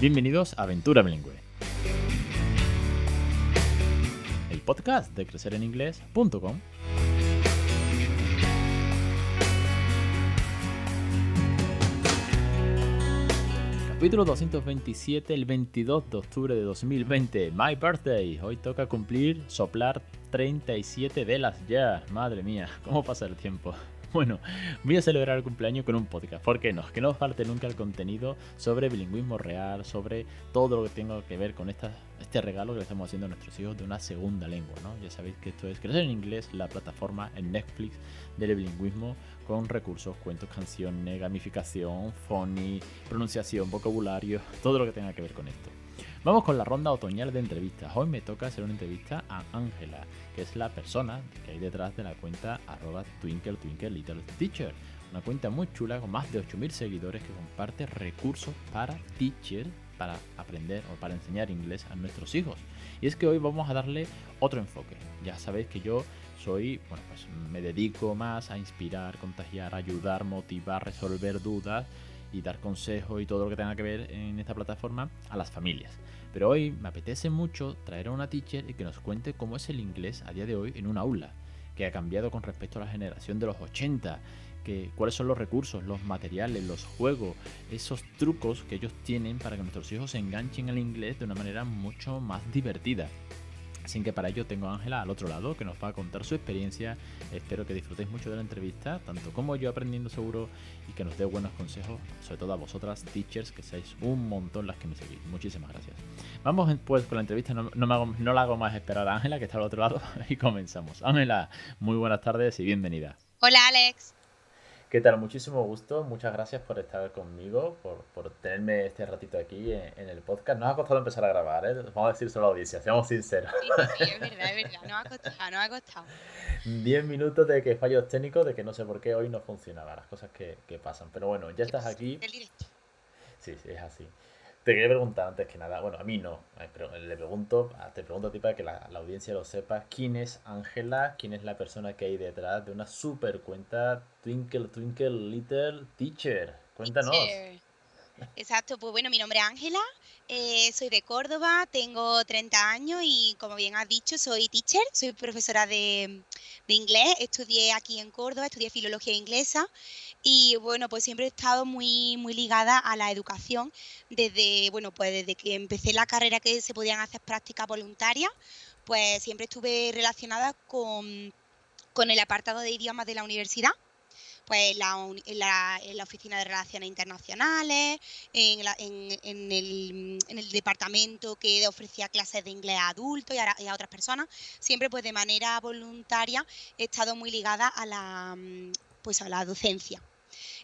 Bienvenidos a Aventura Bilingüe. El podcast de crecereninglés.com. Capítulo 227, el 22 de octubre de 2020. My birthday. Hoy toca cumplir, soplar 37 velas ya. Madre mía, ¿cómo pasa el tiempo? Bueno, voy a celebrar el cumpleaños con un podcast. ¿Por qué no? Que no falte nunca el contenido sobre bilingüismo real, sobre todo lo que tenga que ver con esta, este regalo que le estamos haciendo a nuestros hijos de una segunda lengua, ¿no? Ya sabéis que esto es Crecer en Inglés, la plataforma en Netflix del bilingüismo con recursos, cuentos, canciones, gamificación, phony, pronunciación, vocabulario, todo lo que tenga que ver con esto. Vamos con la ronda otoñal de entrevistas. Hoy me toca hacer una entrevista a Ángela, que es la persona que hay detrás de la cuenta arroba twinkle twinkle little teacher. Una cuenta muy chula con más de 8.000 seguidores que comparte recursos para teacher, para aprender o para enseñar inglés a nuestros hijos. Y es que hoy vamos a darle otro enfoque. Ya sabéis que yo soy, bueno, pues me dedico más a inspirar, contagiar, ayudar, motivar, resolver dudas y dar consejos y todo lo que tenga que ver en esta plataforma a las familias. Pero hoy me apetece mucho traer a una teacher y que nos cuente cómo es el inglés a día de hoy en una aula, que ha cambiado con respecto a la generación de los 80, cuáles son los recursos, los materiales, los juegos, esos trucos que ellos tienen para que nuestros hijos se enganchen al inglés de una manera mucho más divertida. Así que para ello tengo a Ángela al otro lado que nos va a contar su experiencia. Espero que disfrutéis mucho de la entrevista, tanto como yo aprendiendo seguro y que nos dé buenos consejos, sobre todo a vosotras, teachers, que seáis un montón las que me seguís. Muchísimas gracias. Vamos pues con la entrevista, no, no la hago más esperar a Ángela, que está al otro lado, y comenzamos. Ángela, muy buenas tardes y bienvenida. Hola Alex. ¿Qué tal? Muchísimo gusto. Muchas gracias por estar conmigo, por, tenerme este ratito aquí en, el podcast. Nos ha costado empezar a grabar, ¿eh? Vamos a decir solo a la audiencia, seamos sinceros. Sí, sí, es verdad, es verdad. Nos ha costado, nos ha costado. Diez minutos de que fallos técnicos, de que no sé por qué hoy no funcionaba, las cosas que, que pasan. Pero bueno, ya estás aquí. Sí, sí, es así. Te quería preguntar antes que nada, bueno, a mí no, pero le pregunto, te pregunto a ti para que la, audiencia lo sepa, ¿quién es Ángela? ¿Quién es la persona que hay detrás de una super cuenta Twinkle Twinkle Little Teacher? Cuéntanos. Exacto, pues bueno, mi nombre es Ángela, eh, soy de Córdoba, tengo 30 años y como bien has dicho, soy teacher, soy profesora de, de inglés, estudié aquí en Córdoba, estudié filología inglesa y bueno, pues siempre he estado muy, muy ligada a la educación desde, bueno, pues desde que empecé la carrera que se podían hacer prácticas voluntarias, pues siempre estuve relacionada con, con el apartado de idiomas de la universidad pues la, en, la, en, la, Oficina de Relaciones Internacionales, en, en, el, en, el, departamento que ofrecía clases de inglés a adultos y a, y a, otras personas. Siempre pues de manera voluntaria he estado muy ligada a la, pues a la docencia.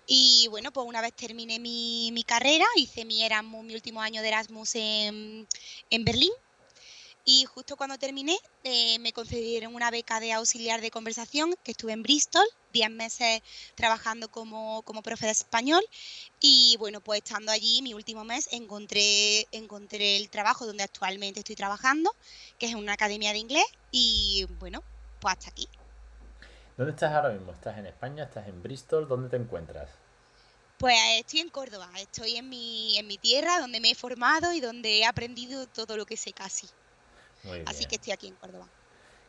Y bueno, pues una vez terminé mi, mi carrera, hice mi Erasmus, mi último año de Erasmus en, en Berlín. Y justo cuando terminé, eh, me concedieron una beca de auxiliar de conversación, que estuve en Bristol, 10 meses trabajando como, como profe de español. Y bueno, pues estando allí, mi último mes, encontré, encontré el trabajo donde actualmente estoy trabajando, que es una academia de inglés. Y bueno, pues hasta aquí. ¿Dónde estás ahora mismo? ¿Estás en España? ¿Estás en Bristol? ¿Dónde te encuentras? Pues estoy en Córdoba, estoy en mi, en mi tierra, donde me he formado y donde he aprendido todo lo que sé casi. Así que estoy aquí en Córdoba.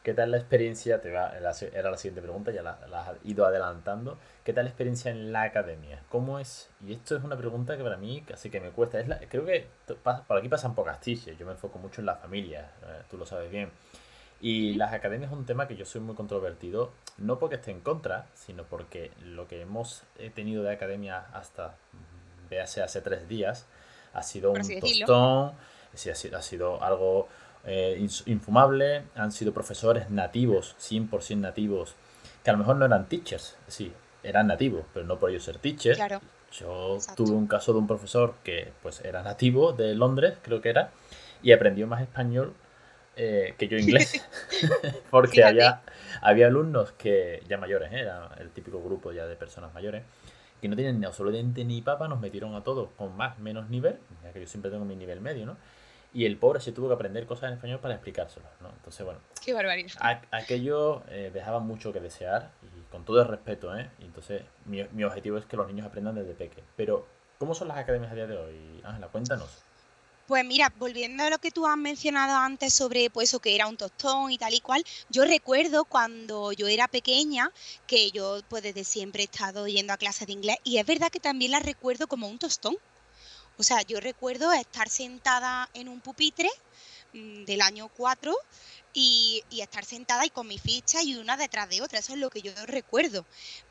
¿Qué tal la experiencia? Te va, era la siguiente pregunta, ya la, has ido adelantando. ¿Qué tal la experiencia en la academia? ¿Cómo es? Y esto es una pregunta que para mí casi que me cuesta. Es la, creo que por aquí pasan pocas tiches. Yo me enfoco mucho en la familia, eh, tú lo sabes bien. Y las academias es un tema que yo soy muy controvertido, no porque esté en contra, sino porque lo que hemos tenido de academia hasta, véase, hace tres días, ha sido un tostón, ha, sido, algo eh, infumable, han sido profesores nativos, 100% nativos, que a lo mejor no eran teachers, sí, eran nativos, pero no por ellos ser teachers. Yo tuve un caso de un profesor que pues era nativo de Londres, creo que era, y aprendió más español eh, que yo inglés. Porque había, había alumnos que, ya mayores, ¿eh? era el típico grupo ya de personas mayores, que no tienen absolutamente ni papa, nos metieron a todos con más, menos nivel, ya que yo siempre tengo mi nivel medio, ¿no? Y el pobre se tuvo que aprender cosas en español para explicárselo, ¿no? Entonces, bueno. Qué barbaridad. aquello eh, dejaba mucho que desear, y con todo el respeto, ¿eh? Y entonces, mi, mi objetivo es que los niños aprendan desde peque. Pero, ¿cómo son las academias a día de hoy? Ángela, cuéntanos. Pues mira, volviendo a lo que tú has mencionado antes sobre pues eso que era un tostón y tal y cual, yo recuerdo cuando yo era pequeña que yo pues desde siempre he estado yendo a clases de inglés y es verdad que también la recuerdo como un tostón. O sea, yo recuerdo estar sentada en un pupitre mm, del año 4 y, estar sentada y con mi ficha y una detrás de otra. Eso es lo que yo recuerdo.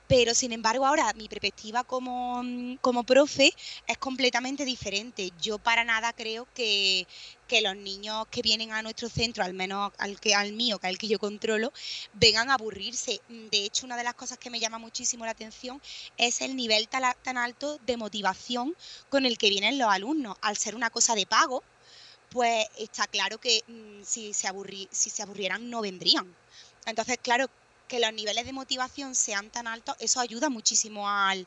Pero sin embargo ahora mi perspectiva como, mm, como profe es completamente diferente. Yo para nada creo que, que los niños que vienen a nuestro centro, al menos al, que, al mío, que es el que yo controlo, vengan a aburrirse. Mm, de hecho, una de las cosas que me llama muchísimo la atención es el nivel tan, tan alto de motivación con el que vienen los alumnos. Al ser una cosa de pago, pues está claro que mm, si, se aburri si se aburrieran no vendrían. Entonces, claro, que los niveles de motivación sean tan altos, eso ayuda muchísimo al,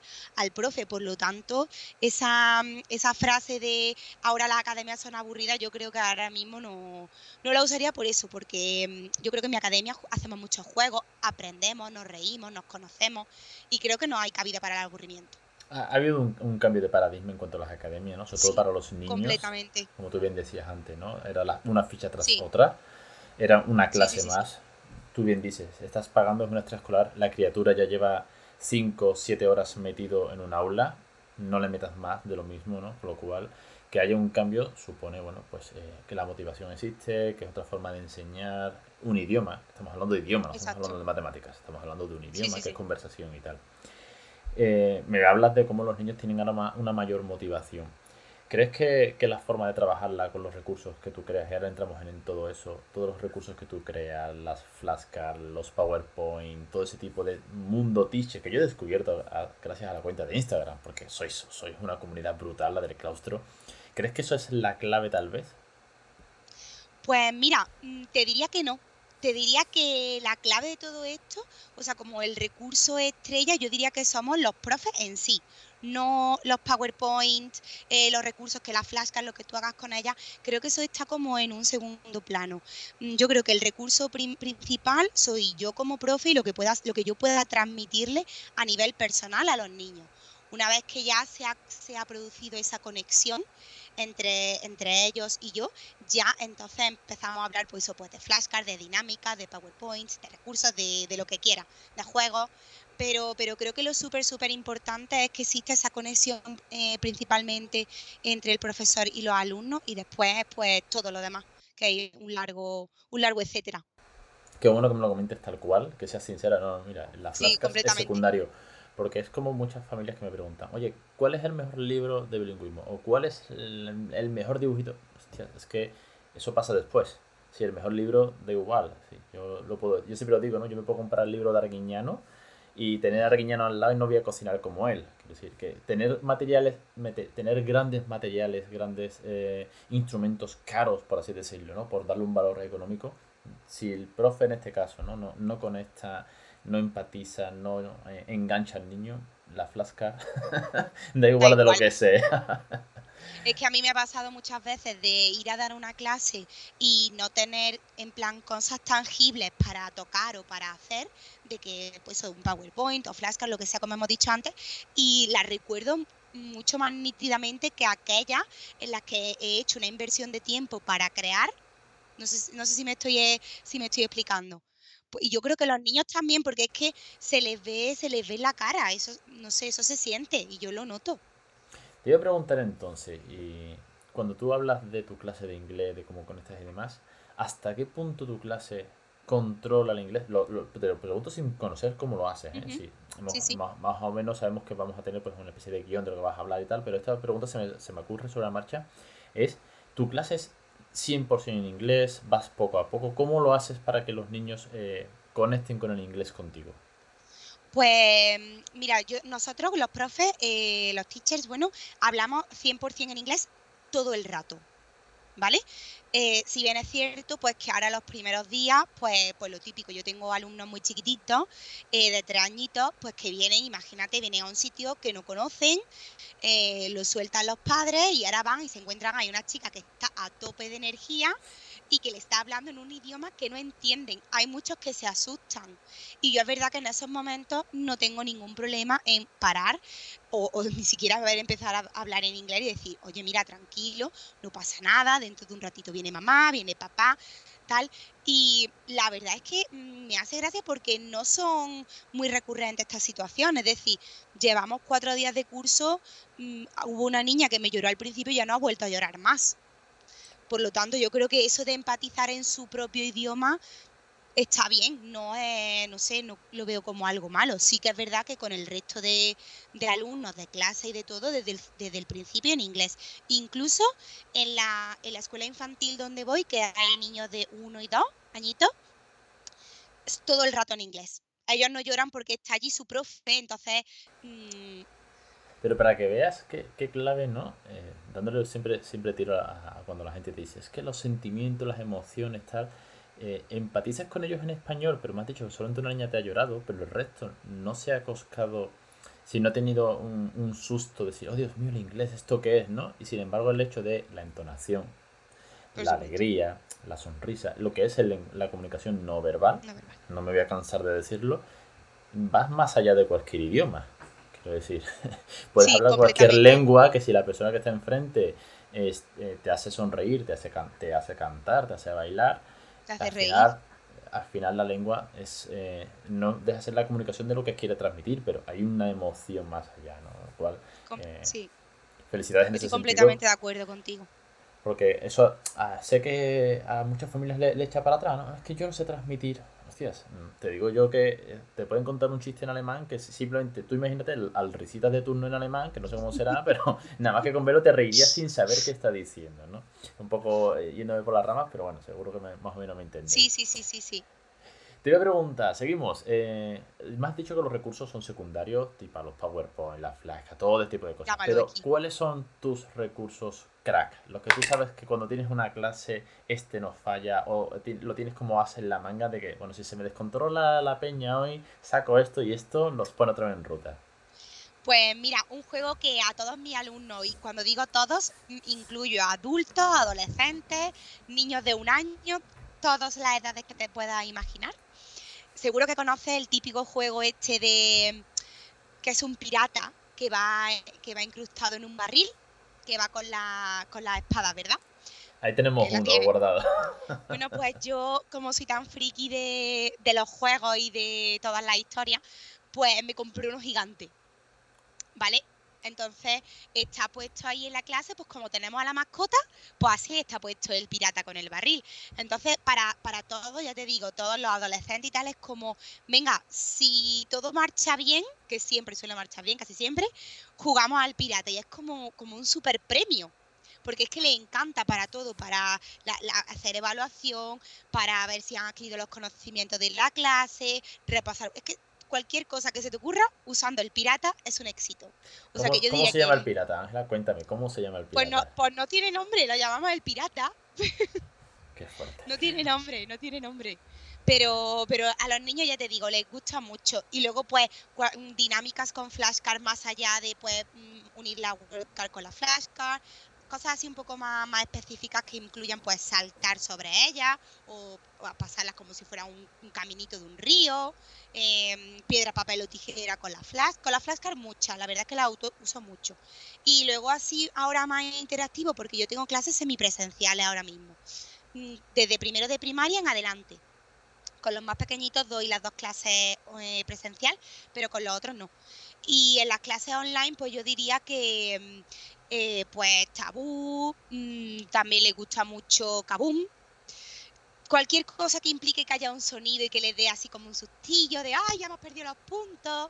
profe. Por lo tanto, esa, esa, frase de ahora las academias son aburridas, yo creo que ahora mismo no, no la usaría por eso, porque mm, yo creo que en mi academia hacemos muchos juegos, aprendemos, nos reímos, nos conocemos y creo que no hay cabida para el aburrimiento. Ha, habido un, cambio de paradigma en cuanto a las academias, ¿no? Sobre todo para los niños. Completamente. Como tú bien decías antes, ¿no? Era una ficha tras otra, era una clase más tú bien dices, estás pagando en una extraescolar, la criatura ya lleva 5 o 7 horas metido en un aula, no le metas más de lo mismo, ¿no? Por lo cual, que haya un cambio supone, bueno, pues eh, que la motivación existe, que es otra forma de enseñar un idioma. Estamos hablando de idioma, no estamos hablando de matemáticas, estamos hablando de un idioma que es conversación y tal. Eh, me hablas de cómo los niños tienen una mayor motivación. ¿Crees que, que, la forma de trabajarla con los recursos que tú creas, y ahora entramos en, todo eso, todos los recursos que tú creas, las flashcards, los PowerPoint, todo ese tipo de mundo teacher que yo he descubierto gracias a la cuenta de Instagram, porque sois, sois una comunidad brutal, la del claustro, ¿crees que eso es la clave tal vez? Pues mira, mm, te diría que no. Te diría que la clave de todo esto, o sea, como el recurso estrella, yo diría que somos los profes en sí no los PowerPoint, eh, los recursos que la flashcard, lo que tú hagas con ella, creo que eso está como en un segundo plano. Mm, yo creo que el recurso principal soy yo como profe y lo que, lo que yo pueda transmitirle a nivel personal a los niños. Una vez que ya se ha, se ha producido esa conexión entre, entre ellos y yo, ya entonces empezamos a hablar pues, pues de flashcards, de dinámica, de PowerPoints, de recursos, de, de lo que quiera, de juegos, pero, pero creo que lo súper, súper importante es que existe esa conexión eh, principalmente entre el profesor y los alumnos y después pues todo lo demás, que hay un largo, un largo etcétera. Qué bueno que me lo comentes tal cual, que seas sincera, no, mira, la flasca es secundario, porque es como muchas familias que me preguntan, oye, ¿cuál es el mejor libro de bilingüismo? ¿O cuál es el, mejor dibujito? Hostia, es que eso pasa después. Si el mejor libro, da igual. yo, lo puedo, yo siempre lo digo, ¿no? Yo me puedo comprar el libro de Arguiñano y tener a Arguiñano al lado y no voy a cocinar como él. Quiero decir, que tener materiales, tener grandes materiales, grandes eh, instrumentos caros, por así decirlo, ¿no? Por darle un valor económico. Si el profe en este caso no, no, no conecta, no empatiza, no eh, engancha al niño, la flasca da igual de lo que sea. Es que a mí me ha pasado muchas veces de ir a dar una clase y no tener en plan cosas tangibles para tocar o para hacer, de que pues un PowerPoint o flashcard, lo que sea como hemos dicho antes, y la recuerdo mucho más nítidamente que aquella en las que he hecho una inversión de tiempo para crear. No sé, no sé si me estoy si me estoy explicando. Pues, y yo creo que los niños también, porque es que se les ve, se les ve la cara, eso, no sé, eso se siente y yo lo noto. Te iba a preguntar entonces, y cuando tú hablas de tu clase de inglés, de cómo conectas y demás, ¿hasta qué punto tu clase controla el inglés? Lo, te lo pregunto sin conocer cómo lo haces. ¿eh? Más, o menos sabemos que vamos a tener pues, una especie de guion de lo que vas a hablar y tal, pero esta pregunta se me, se me ocurre sobre la marcha. Es, ¿tu clase es 100% en inglés? ¿Vas poco a poco? ¿Cómo lo haces para que los niños eh, conecten con el inglés contigo? Pues mira, yo, nosotros los profes, eh, los teachers, bueno, hablamos 100% en inglés todo el rato, ¿vale? Eh, si bien es cierto, pues que ahora los primeros días, pues, pues lo típico, yo tengo alumnos muy chiquititos, eh, de tres añitos, pues que vienen, imagínate, vienen a un sitio que no conocen, lo sueltan los padres y ahora van y se encuentran, hay una chica que está a tope de energía y que le está hablando en un idioma que no entienden. Hay muchos que se asustan y yo es verdad que en esos momentos no tengo ningún problema en parar, o, ni siquiera haber empezado a hablar en inglés y decir, oye, mira, tranquilo, no pasa nada, dentro de un ratito viene mamá, viene papá, tal. Y la verdad es que mm, me hace gracia porque no son muy recurrentes estas situaciones. Es decir, llevamos cuatro días de curso, mm, hubo una niña que me lloró al principio y ya no ha vuelto a llorar más. Por lo tanto, yo creo que eso de empatizar en su propio idioma está bien, no es, no sé, no lo veo como algo malo. Sí que es verdad que con el resto de, alumnos de clase y de todo, desde el, desde el, principio en inglés. Incluso en la, en la escuela infantil donde voy, que hay niños de uno y dos añitos, es todo el rato en inglés. Ellos no lloran porque está allí su profe, entonces... Mm, pero para que veas qué, qué clave, ¿no? Eh, dándole siempre, siempre tiro a, cuando la gente te dice, es que los sentimientos, las emociones, tal eh, empatizas con ellos en español, pero me has dicho que solamente una niña te ha llorado, pero el resto no se ha coscado, si no ha tenido un, susto de decir, oh Dios mío, el inglés, ¿esto qué es? ¿no? Y sin embargo el hecho de la entonación, la alegría, la sonrisa, lo que es la comunicación no verbal, no me voy a cansar de decirlo, vas más allá de cualquier idioma. Quiero decir, puedes hablar cualquier lengua que si la persona que está enfrente eh, te hace sonreír, te hace, te hace cantar, te hace bailar, al Final, al final la lengua es eh, no deja de ser la comunicación de lo que quiere transmitir, pero hay una emoción más allá, ¿no? cual, eh, sí. Felicidades en Estoy completamente de acuerdo contigo. Porque eso, ah, sé que a muchas familias le, le, echa para atrás, ¿no? Es que yo no sé transmitir Mm, te digo yo que eh, te pueden contar un chiste en alemán que simplemente tú imagínate al risitas de turno en alemán, que no sé cómo será, pero nada más que con verlo te reirías sin saber qué está diciendo, ¿no? Un poco eh, yéndome por las ramas, pero bueno, seguro que más o menos me entendí. Sí, sí, sí, sí, sí. Te voy a preguntar, seguimos. Eh, me has dicho que los recursos son secundarios, tipo los PowerPoint, la flash, todo este tipo de cosas. Pero, ¿cuáles son tus recursos crack? Los que tú sabes que cuando tienes una clase, este no falla, o lo tienes como as en la manga de que, bueno, si se me descontrola la peña hoy, saco esto y esto, los pone otra vez en ruta. Pues mira, un juego que a todos mis alumnos, y cuando digo todos, incluyo adultos, adolescentes, niños de un año, todas las edades que te puedas imaginar seguro que conoces el típico juego este de que es un pirata que va, que va incrustado en un barril, que va con la, con la espada, ¿verdad? Ahí tenemos uno guardado. Bueno, pues yo, como soy tan friki de, de los juegos y de todas las historias, pues me compré uno gigante. ¿Vale? Entonces está puesto ahí en la clase, pues como tenemos a la mascota, pues así está puesto el pirata con el barril. Entonces, para, para todos, ya te digo, todos los adolescentes y tal, es como, venga, si todo marcha bien, que siempre suele marchar bien, casi siempre, jugamos al pirata y es como, como un super premio porque es que le encanta para todo, para hacer evaluación, para ver si han adquirido los conocimientos de la clase, repasar. Es que cualquier cosa que se te ocurra usando el pirata es un éxito. O sea que yo ¿cómo se llama el pirata, Ángela? Cuéntame, ¿cómo se llama el pirata? Pues no, pues no tiene nombre, lo llamamos el pirata. Qué fuerte. no tiene nombre, no tiene nombre. Pero, pero a los niños ya te digo, les gusta mucho. Y luego, pues, dinámicas con flashcard más allá de pues mm, unir la webcard con la flashcard, cosas así un poco más, más específicas que incluyan pues saltar sobre ellas o, pasarlas como si fuera un, caminito de un río, em, piedra, papel o tijera con la flash. Con la flashcard muchas, la verdad es que la auto uso mucho. Y luego así ahora más interactivo porque yo tengo clases semipresenciales ahora mismo, mm, desde primero de primaria en adelante. Con los más pequeñitos doy las dos clases eh, presencial, pero con los otros no. Y en las clases online, pues yo diría que mm, eh, pues Tabú, mm, también le gusta mucho Kaboom. Cualquier cosa que implique que haya un sonido y que le dé así como un sustillo de, ay, ya hemos perdido los puntos,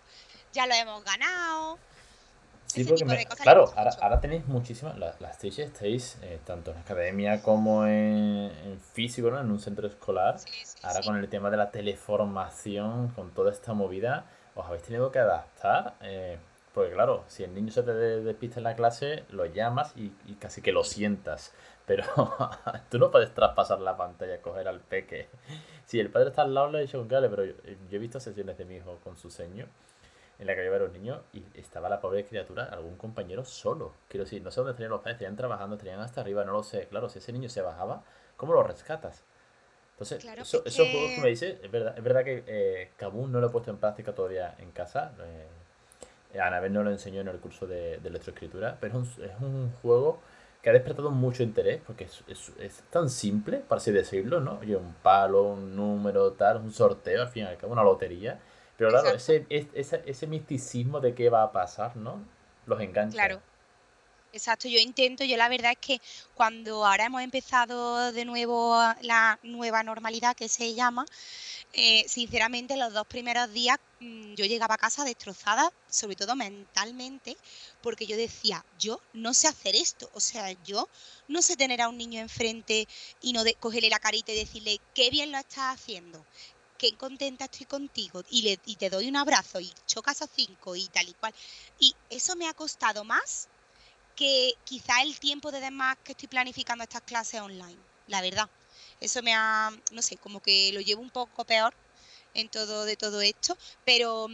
ya lo hemos ganado. Sí, porque claro, ahora, tenéis muchísimas, las, las estáis eh, tanto en academia como en, físico, ¿no? en un centro escolar. ahora con el tema de la teleformación, con toda esta movida, os habéis tenido que adaptar. Eh, porque claro, si el niño se te despista en la clase, lo llamas y, casi que lo sientas. Pero tú no puedes traspasar la pantalla, coger al peque. Si el padre está al lado, le he dicho, claro, pero yo, he visto sesiones de mi hijo con su seño en la que lleva a los niños y estaba la pobre criatura, algún compañero solo. Quiero decir, no sé dónde estarían los padres, estarían trabajando, estarían hasta arriba, no lo sé. Claro, si ese niño se bajaba, ¿cómo lo rescatas? Entonces, eso, esos juegos que me dices, es verdad, es verdad que eh, no lo he puesto en práctica todavía en casa. Eh, Anabel no lo enseñó en el curso de, de electroescritura, pero es un, es un juego que ha despertado mucho interés porque es, es, tan simple, para así decirlo, ¿no? Oye, un palo, un número, tal, un sorteo, al fin y al cabo, una lotería. Pero claro, ese, ese, ese misticismo de qué va a pasar, ¿no? Los engancha. Claro. Exacto, yo intento, yo la verdad es que cuando ahora hemos empezado de nuevo la nueva normalidad que se llama, eh, sinceramente los dos primeros días mm, yo llegaba a casa destrozada, sobre todo mentalmente, porque yo decía, yo no sé hacer esto, o sea, yo no sé tener a un niño enfrente y no de, cogerle la carita y decirle, qué bien lo estás haciendo, qué contenta estoy contigo y, le, y te doy un abrazo y chocas a cinco y tal y cual. Y eso me ha costado más que quizá el tiempo de demás que estoy planificando estas clases online, la verdad. Eso me ha, no sé, como que lo llevo un poco peor en todo de todo esto, pero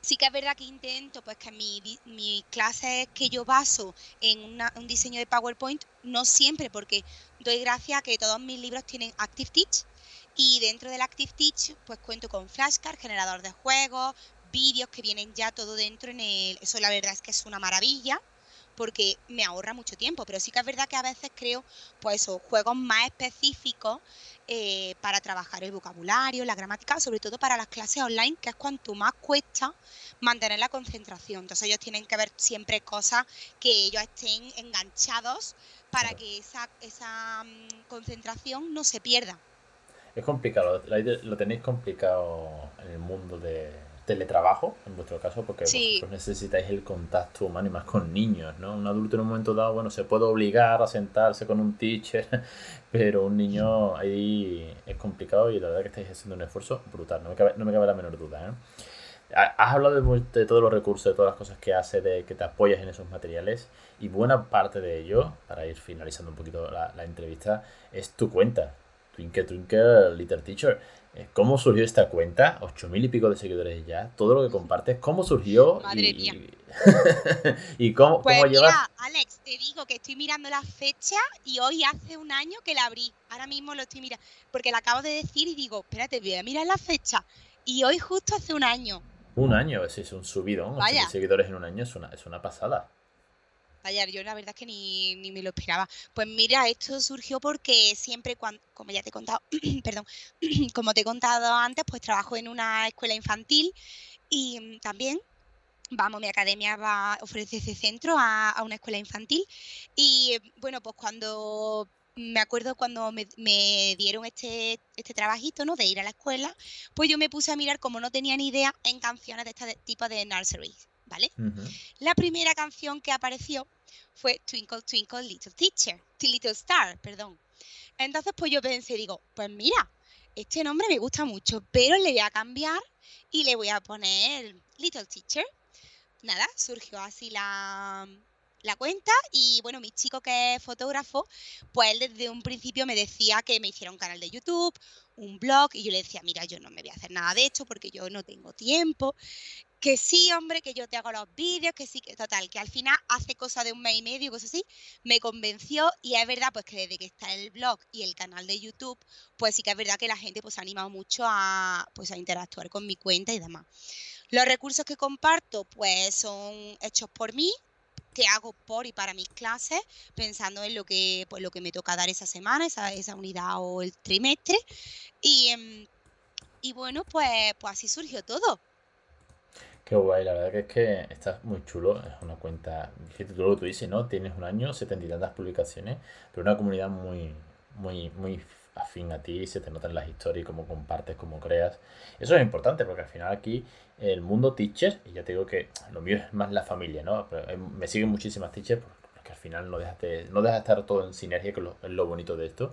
sí que es verdad que intento pues que mis mi clases que yo baso en un diseño de PowerPoint, no siempre, porque doy gracias a que todos mis libros tienen Active Teach y dentro del Active Teach pues cuento con flashcard, generador de juegos, vídeos que vienen ya todo dentro en el... Eso la verdad es que es una maravilla porque me ahorra mucho tiempo, pero sí que es verdad que a veces creo, pues eso, juegos más específicos eh, para trabajar el vocabulario, la gramática, sobre todo para las clases online, que es cuanto más cuesta mantener la concentración. Entonces ellos tienen que ver siempre cosas que ellos estén enganchados para que esa, esa mm, concentración no se pierda. Es complicado, lo tenéis complicado en el mundo de, teletrabajo, en vuestro caso, porque necesitáis el contacto humano y más con niños, ¿no? Un adulto en un momento dado, bueno, se puede obligar a sentarse con un teacher, pero un niño ahí es complicado y la verdad que estáis haciendo un esfuerzo brutal, no me cabe, no me cabe la menor duda, ¿eh? Has hablado de, todos los recursos, de todas las cosas que hace, de que te apoyas en esos materiales y buena parte de ello, para ir finalizando un poquito la, la entrevista, es tu cuenta, Twinkle Twinkle Little Teacher ¿Cómo surgió esta cuenta? Ocho mil y pico de seguidores ya. Todo lo que compartes, ¿cómo surgió? Madre y, mía. ¿Y cómo, pues cómo mira, Alex, te digo que estoy mirando la fecha y hoy hace un año que la abrí. Ahora mismo lo estoy mirando. Porque la acabo de decir y digo, espérate, voy a mirar la fecha. Y hoy justo hace un año. Un año, ese es un subidón. Vaya. seguidores en un año es una, es una pasada. Vaya, yo la verdad es que ni, ni, me lo esperaba. Pues mira, esto surgió porque siempre, cuando, como ya te he contado, perdón, como te he contado antes, pues trabajo en una escuela infantil y también, vamos, mi academia va, ofrece ese centro a, a una escuela infantil. Y bueno, pues cuando me acuerdo cuando me, me, dieron este, este trabajito, ¿no? De ir a la escuela, pues yo me puse a mirar, como no tenía ni idea, en canciones de este tipo de nursery. ¿Vale? La primera canción que apareció fue Twinkle Twinkle Little Teacher, Little Star, perdón. Entonces pues yo pensé, digo, pues mira, este nombre me gusta mucho, pero le voy a cambiar y le voy a poner Little Teacher. Nada, surgió así la, la cuenta y bueno, mi chico que es fotógrafo, pues él desde un principio me decía que me hiciera un canal de YouTube, un blog y yo le decía, mira, yo no me voy a hacer nada de esto porque yo no tengo tiempo que sí, hombre, que yo te hago los vídeos, que sí, que total, que al final hace cosa de un mes y medio, cosas así, me convenció y es verdad pues que desde que está el blog y el canal de YouTube, pues sí que es verdad que la gente pues ha animado mucho a, pues, a interactuar con mi cuenta y demás. Los recursos que comparto pues son hechos por mí, que hago por y para mis clases, pensando en lo que, pues, lo que me toca dar esa semana, esa, esa unidad o el trimestre. Y, em, y bueno, pues, pues así surgió todo. Qué guay, la verdad que es que está muy chulo, es una cuenta, fíjate tú lo que tú dices, ¿no? Tienes un año, setenta y tantas publicaciones, pero una comunidad muy, muy, muy afín a ti, se te notan las historias, cómo compartes, cómo creas. Eso es importante porque al final aquí el mundo teacher, y ya te digo que lo mío es más la familia, ¿no? Pero me siguen muchísimas teachers porque al final no dejas de, no deja de estar todo en sinergia, que es lo bonito de esto.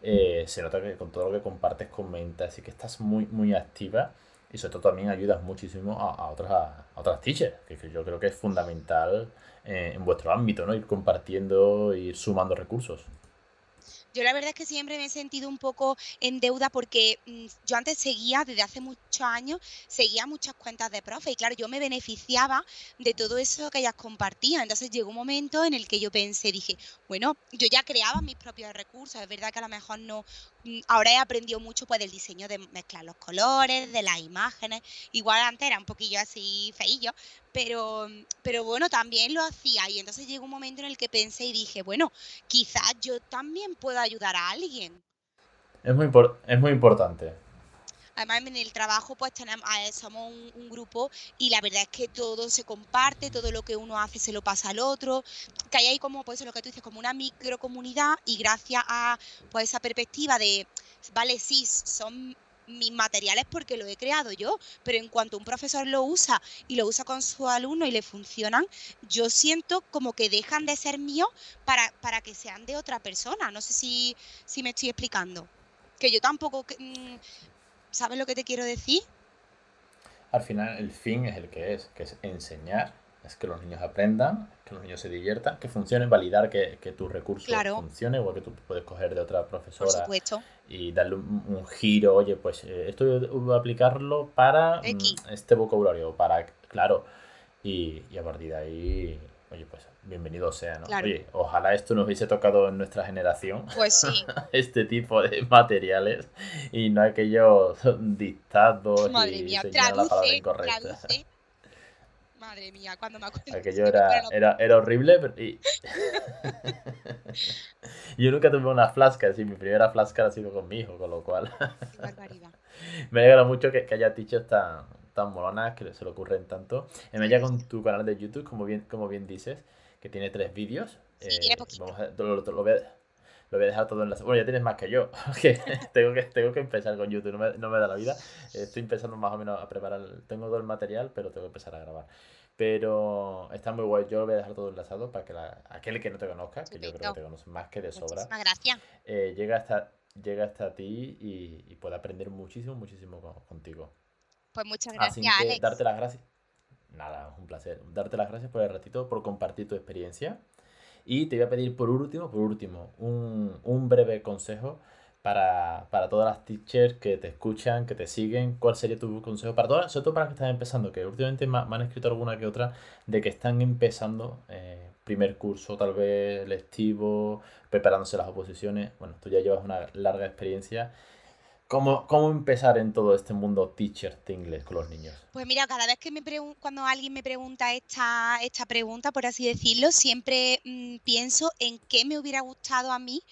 Eh, se nota que con todo lo que compartes, comentas y que estás muy, muy activa y sobre todo también ayudas muchísimo a, otras, a, otras teachers, que, yo creo que es fundamental eh, en vuestro ámbito, ¿no? Ir compartiendo, ir sumando recursos. Yo la verdad es que siempre me he sentido un poco en deuda porque mm, yo antes seguía, desde hace muchos años, seguía muchas cuentas de profe y claro, yo me beneficiaba de todo eso que ellas compartían. Entonces llegó un momento en el que yo pensé, dije, bueno, yo ya creaba mis propios recursos, es verdad que a lo mejor no, ahora he aprendido mucho pues del diseño de mezclar los colores, de las imágenes, igual antes era un poquillo así feillo, pero, pero bueno, también lo hacía y entonces llegó un momento en el que pensé y dije, bueno, quizás yo también puedo ayudar a alguien. Es muy, es muy importante. Además, en el trabajo, pues tenemos, somos un, grupo y la verdad es que todo se comparte, todo lo que uno hace se lo pasa al otro, que hay ahí como, pues lo que tú dices, como una microcomunidad y gracias a pues esa perspectiva de, vale, sí, son mis materiales porque lo he creado yo, pero en cuanto un profesor lo usa y lo usa con su alumno y le funcionan, yo siento como que dejan de ser míos para, para que sean de otra persona. No sé si, si me estoy explicando. Que yo tampoco mm, ¿Sabes lo que te quiero decir? Al final el fin es el que es, que es enseñar, es que los niños aprendan, que los niños se diviertan, que funcione, validar que, que tu recurso funcione, igual que tú puedes coger de otra profesora y darle un, giro, oye, pues eh, esto voy a aplicarlo para mm, este vocabulario, para, claro, y, y a partir de ahí, oye, pues bienvenido sea, ¿no? Oye, ojalá esto nos hubiese tocado en nuestra generación. Pues sí. este tipo de materiales y no aquellos dictados Madre y mía, traduce, traduce. Madre mía, cuando me acuerdo. Aquello era, era, era, horrible. Pero, y... Yo nunca tuve una flasca, así mi primera flasca ha sido con mi hijo, con lo cual. Qué barbaridad. me alegra mucho que, que haya dicho tan, tan molonas, que se le ocurren tanto. En ella con tu canal de YouTube, como bien, como bien dices, que tiene tres vídeos. Sí, tiene eh, Vamos a, lo, voy a, dejar todo en la... Bueno, ya tienes más que yo. que tengo, que tengo que empezar con YouTube, no me, no me da la vida. Estoy empezando más o menos a preparar. Tengo todo el material, pero tengo que empezar a grabar. Pero está muy guay. Yo lo voy a dejar todo enlazado para que la, aquel que no te conozca, que yo creo que te conoce más que de sobra, gracias. Eh, llega, hasta, llega hasta ti y, y puede aprender muchísimo, muchísimo contigo. Pues muchas gracias, Así que darte las gracias. Nada, un placer. Darte las gracias por el ratito, por compartir tu experiencia. Y te voy a pedir por último, por último, un, un breve consejo para, para, todas las teachers que te escuchan, que te siguen. ¿Cuál sería tu consejo para todas, sobre todo para las que están empezando? Que últimamente me, han escrito alguna que otra de que están empezando eh, primer curso, tal vez lectivo, preparándose las oposiciones. Bueno, tú ya llevas una larga experiencia ¿Cómo, ¿Cómo, empezar en todo este mundo teacher de inglés con los niños? Pues mira, cada vez que me cuando alguien me pregunta esta, esta pregunta, por así decirlo, siempre mm, pienso en qué me hubiera gustado a mí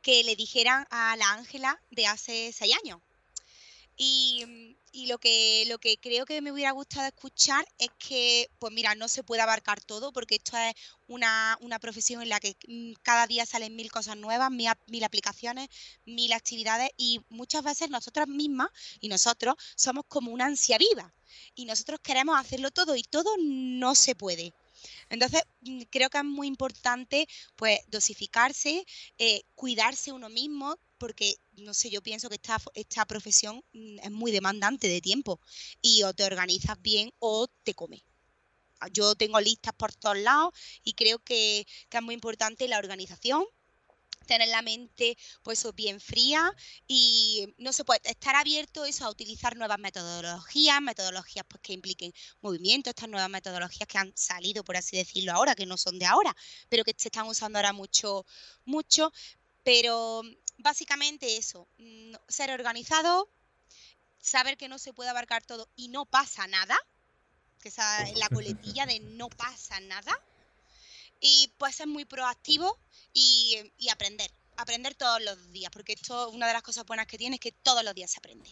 que le dijeran a la Ángela de hace seis años. Y, mm, y lo que, lo que creo que me hubiera gustado escuchar es que, pues mira, no se puede abarcar todo porque esto es una, profesión en la que mm, cada día salen mil cosas nuevas, mil, mil, aplicaciones, mil actividades y muchas veces nosotras mismas y nosotros somos como una ansia viva y nosotros queremos hacerlo todo y todo no se puede. Entonces, mm, creo que es muy importante, pues, dosificarse, eh, cuidarse uno mismo, porque, no sé, yo pienso que esta, esta profesión mm, es muy demandante de tiempo y o te organizas bien o te come. Yo tengo listas por todos lados y creo que, que es muy importante la organización, tener la mente pues bien fría y no se puede estar abierto eso a utilizar nuevas metodologías, metodologías pues que impliquen movimiento, estas nuevas metodologías que han salido por así decirlo ahora, que no son de ahora, pero que se están usando ahora mucho mucho, pero básicamente eso, mm, ser organizado, saber que no se puede abarcar todo y no pasa nada, que esa es la coletilla de no pasa nada y pues ser muy proactivo y, aprender, aprender todos los días, porque esto, una de las cosas buenas que tiene es que todos los días se aprende.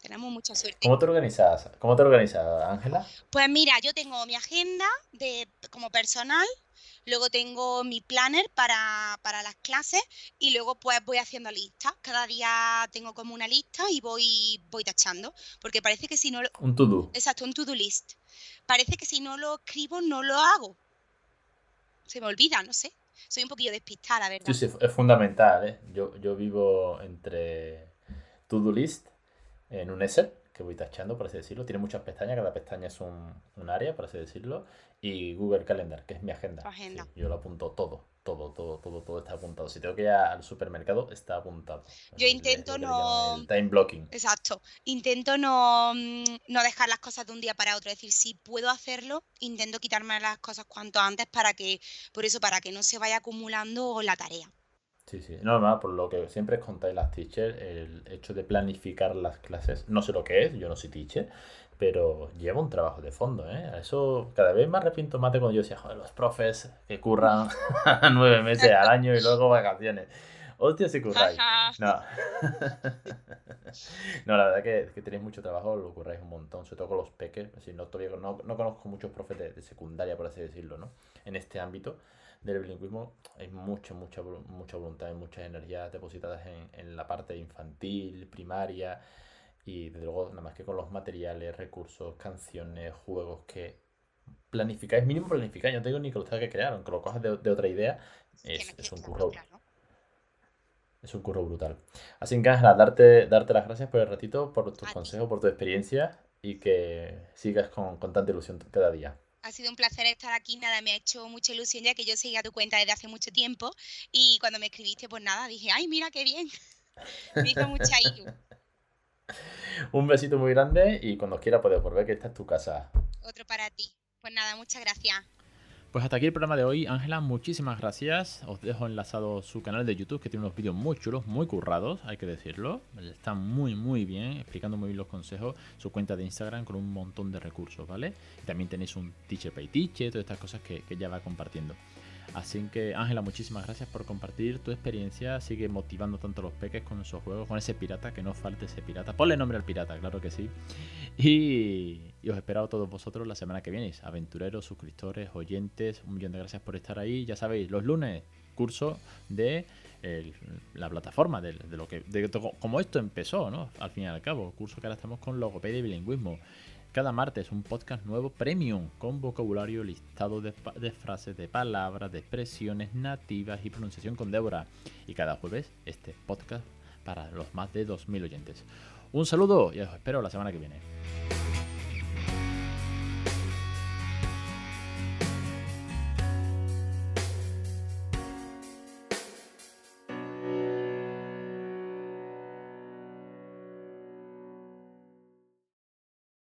Tenemos mucha suerte. ¿Cómo te organizas? ¿Cómo te organizas, Ángela? Pues mira, yo tengo mi agenda de, como personal, luego tengo mi planner para, para, las clases y luego pues voy haciendo listas. Cada día tengo como una lista y voy, voy tachando, porque parece que si no... Un to-do. Exacto, un to-do list. Parece que si no lo escribo no lo hago, se me olvida, no sé. Soy un poquillo despistada, ¿verdad? Sí, sí, es fundamental, ¿eh? Yo, yo vivo entre to-do list en un Excel que voy tachando, por así decirlo. Tiene muchas pestañas, cada pestaña es un, un área, por así decirlo. Y Google Calendar, que es mi agenda. agenda. yo lo apunto todo, todo, todo, todo, todo está apuntado. Si tengo que ir al supermercado, está apuntado. Yo intento no... time blocking. Exacto. Intento no, mm, no dejar las cosas de un día para otro. Es decir, si puedo hacerlo, intento quitarme las cosas cuanto antes para que, por eso, para que no se vaya acumulando la tarea. Sí, sí. No, no, por lo que siempre contáis las teachers, el hecho de planificar las clases, no sé lo que es, yo no soy teacher, pero lleva un trabajo de fondo, ¿eh? Eso cada vez más arrepiento más de cuando yo decía, joder, los profes que curran nueve meses al año y luego vacaciones. Hostia, si curráis. No. no, la verdad que, que tenéis mucho trabajo, lo curráis un montón, sobre todo con los peques. no, todavía no, no conozco muchos profes de, de secundaria, por así decirlo, ¿no? En este ámbito del bilingüismo hay mucha, mucha, mucha voluntad, hay muchas energías depositadas en, la parte infantil, primaria y desde luego nada más que con los materiales, recursos, canciones, juegos que planificáis, mínimo planificáis, no tengo ni que ustedes que crear, aunque lo cojas de, otra idea, es, un curro. Es un curro brutal. Así que Ángela, darte, darte las gracias por el ratito, por tus consejos, por tu experiencia y que sigas con, con tanta ilusión cada día ha sido un placer estar aquí, nada, me ha hecho mucha ilusión ya que yo seguía tu cuenta desde hace mucho tiempo y cuando me escribiste, pues nada, dije, ay, mira qué bien. me hizo mucha ilusión. un besito muy grande y cuando quiera puedes volver que esta es tu casa. Otro para ti. Pues nada, muchas gracias. Pues hasta aquí el programa de hoy. Ángela, muchísimas gracias. Os dejo enlazado su canal de YouTube que tiene unos vídeos muy chulos, muy currados, hay que decirlo. Está muy, muy bien, explicando muy bien los consejos. Su cuenta de Instagram con un montón de recursos, ¿vale? también tenéis un Teacher Pay Teacher, todas estas cosas que, que ya va compartiendo. Así que Ángela, muchísimas gracias por compartir tu experiencia. Sigue motivando tanto a los peques con esos juegos, con ese pirata, que no falte ese pirata. Ponle nombre al pirata, claro que sí. Y, os espero a todos vosotros la semana que viene. Aventureros, suscriptores, oyentes, un millón de gracias por estar ahí. Ya sabéis, los lunes, curso de la plataforma, de, lo que, de, como esto empezó, ¿no? Al fin y al cabo, curso que ahora estamos con logopedia y bilingüismo. Cada martes un podcast nuevo premium con vocabulario listado de, frases, de palabras, de expresiones nativas y pronunciación con Débora. Y cada jueves este podcast para los más de 2.000 oyentes. Un saludo y os espero la semana que viene.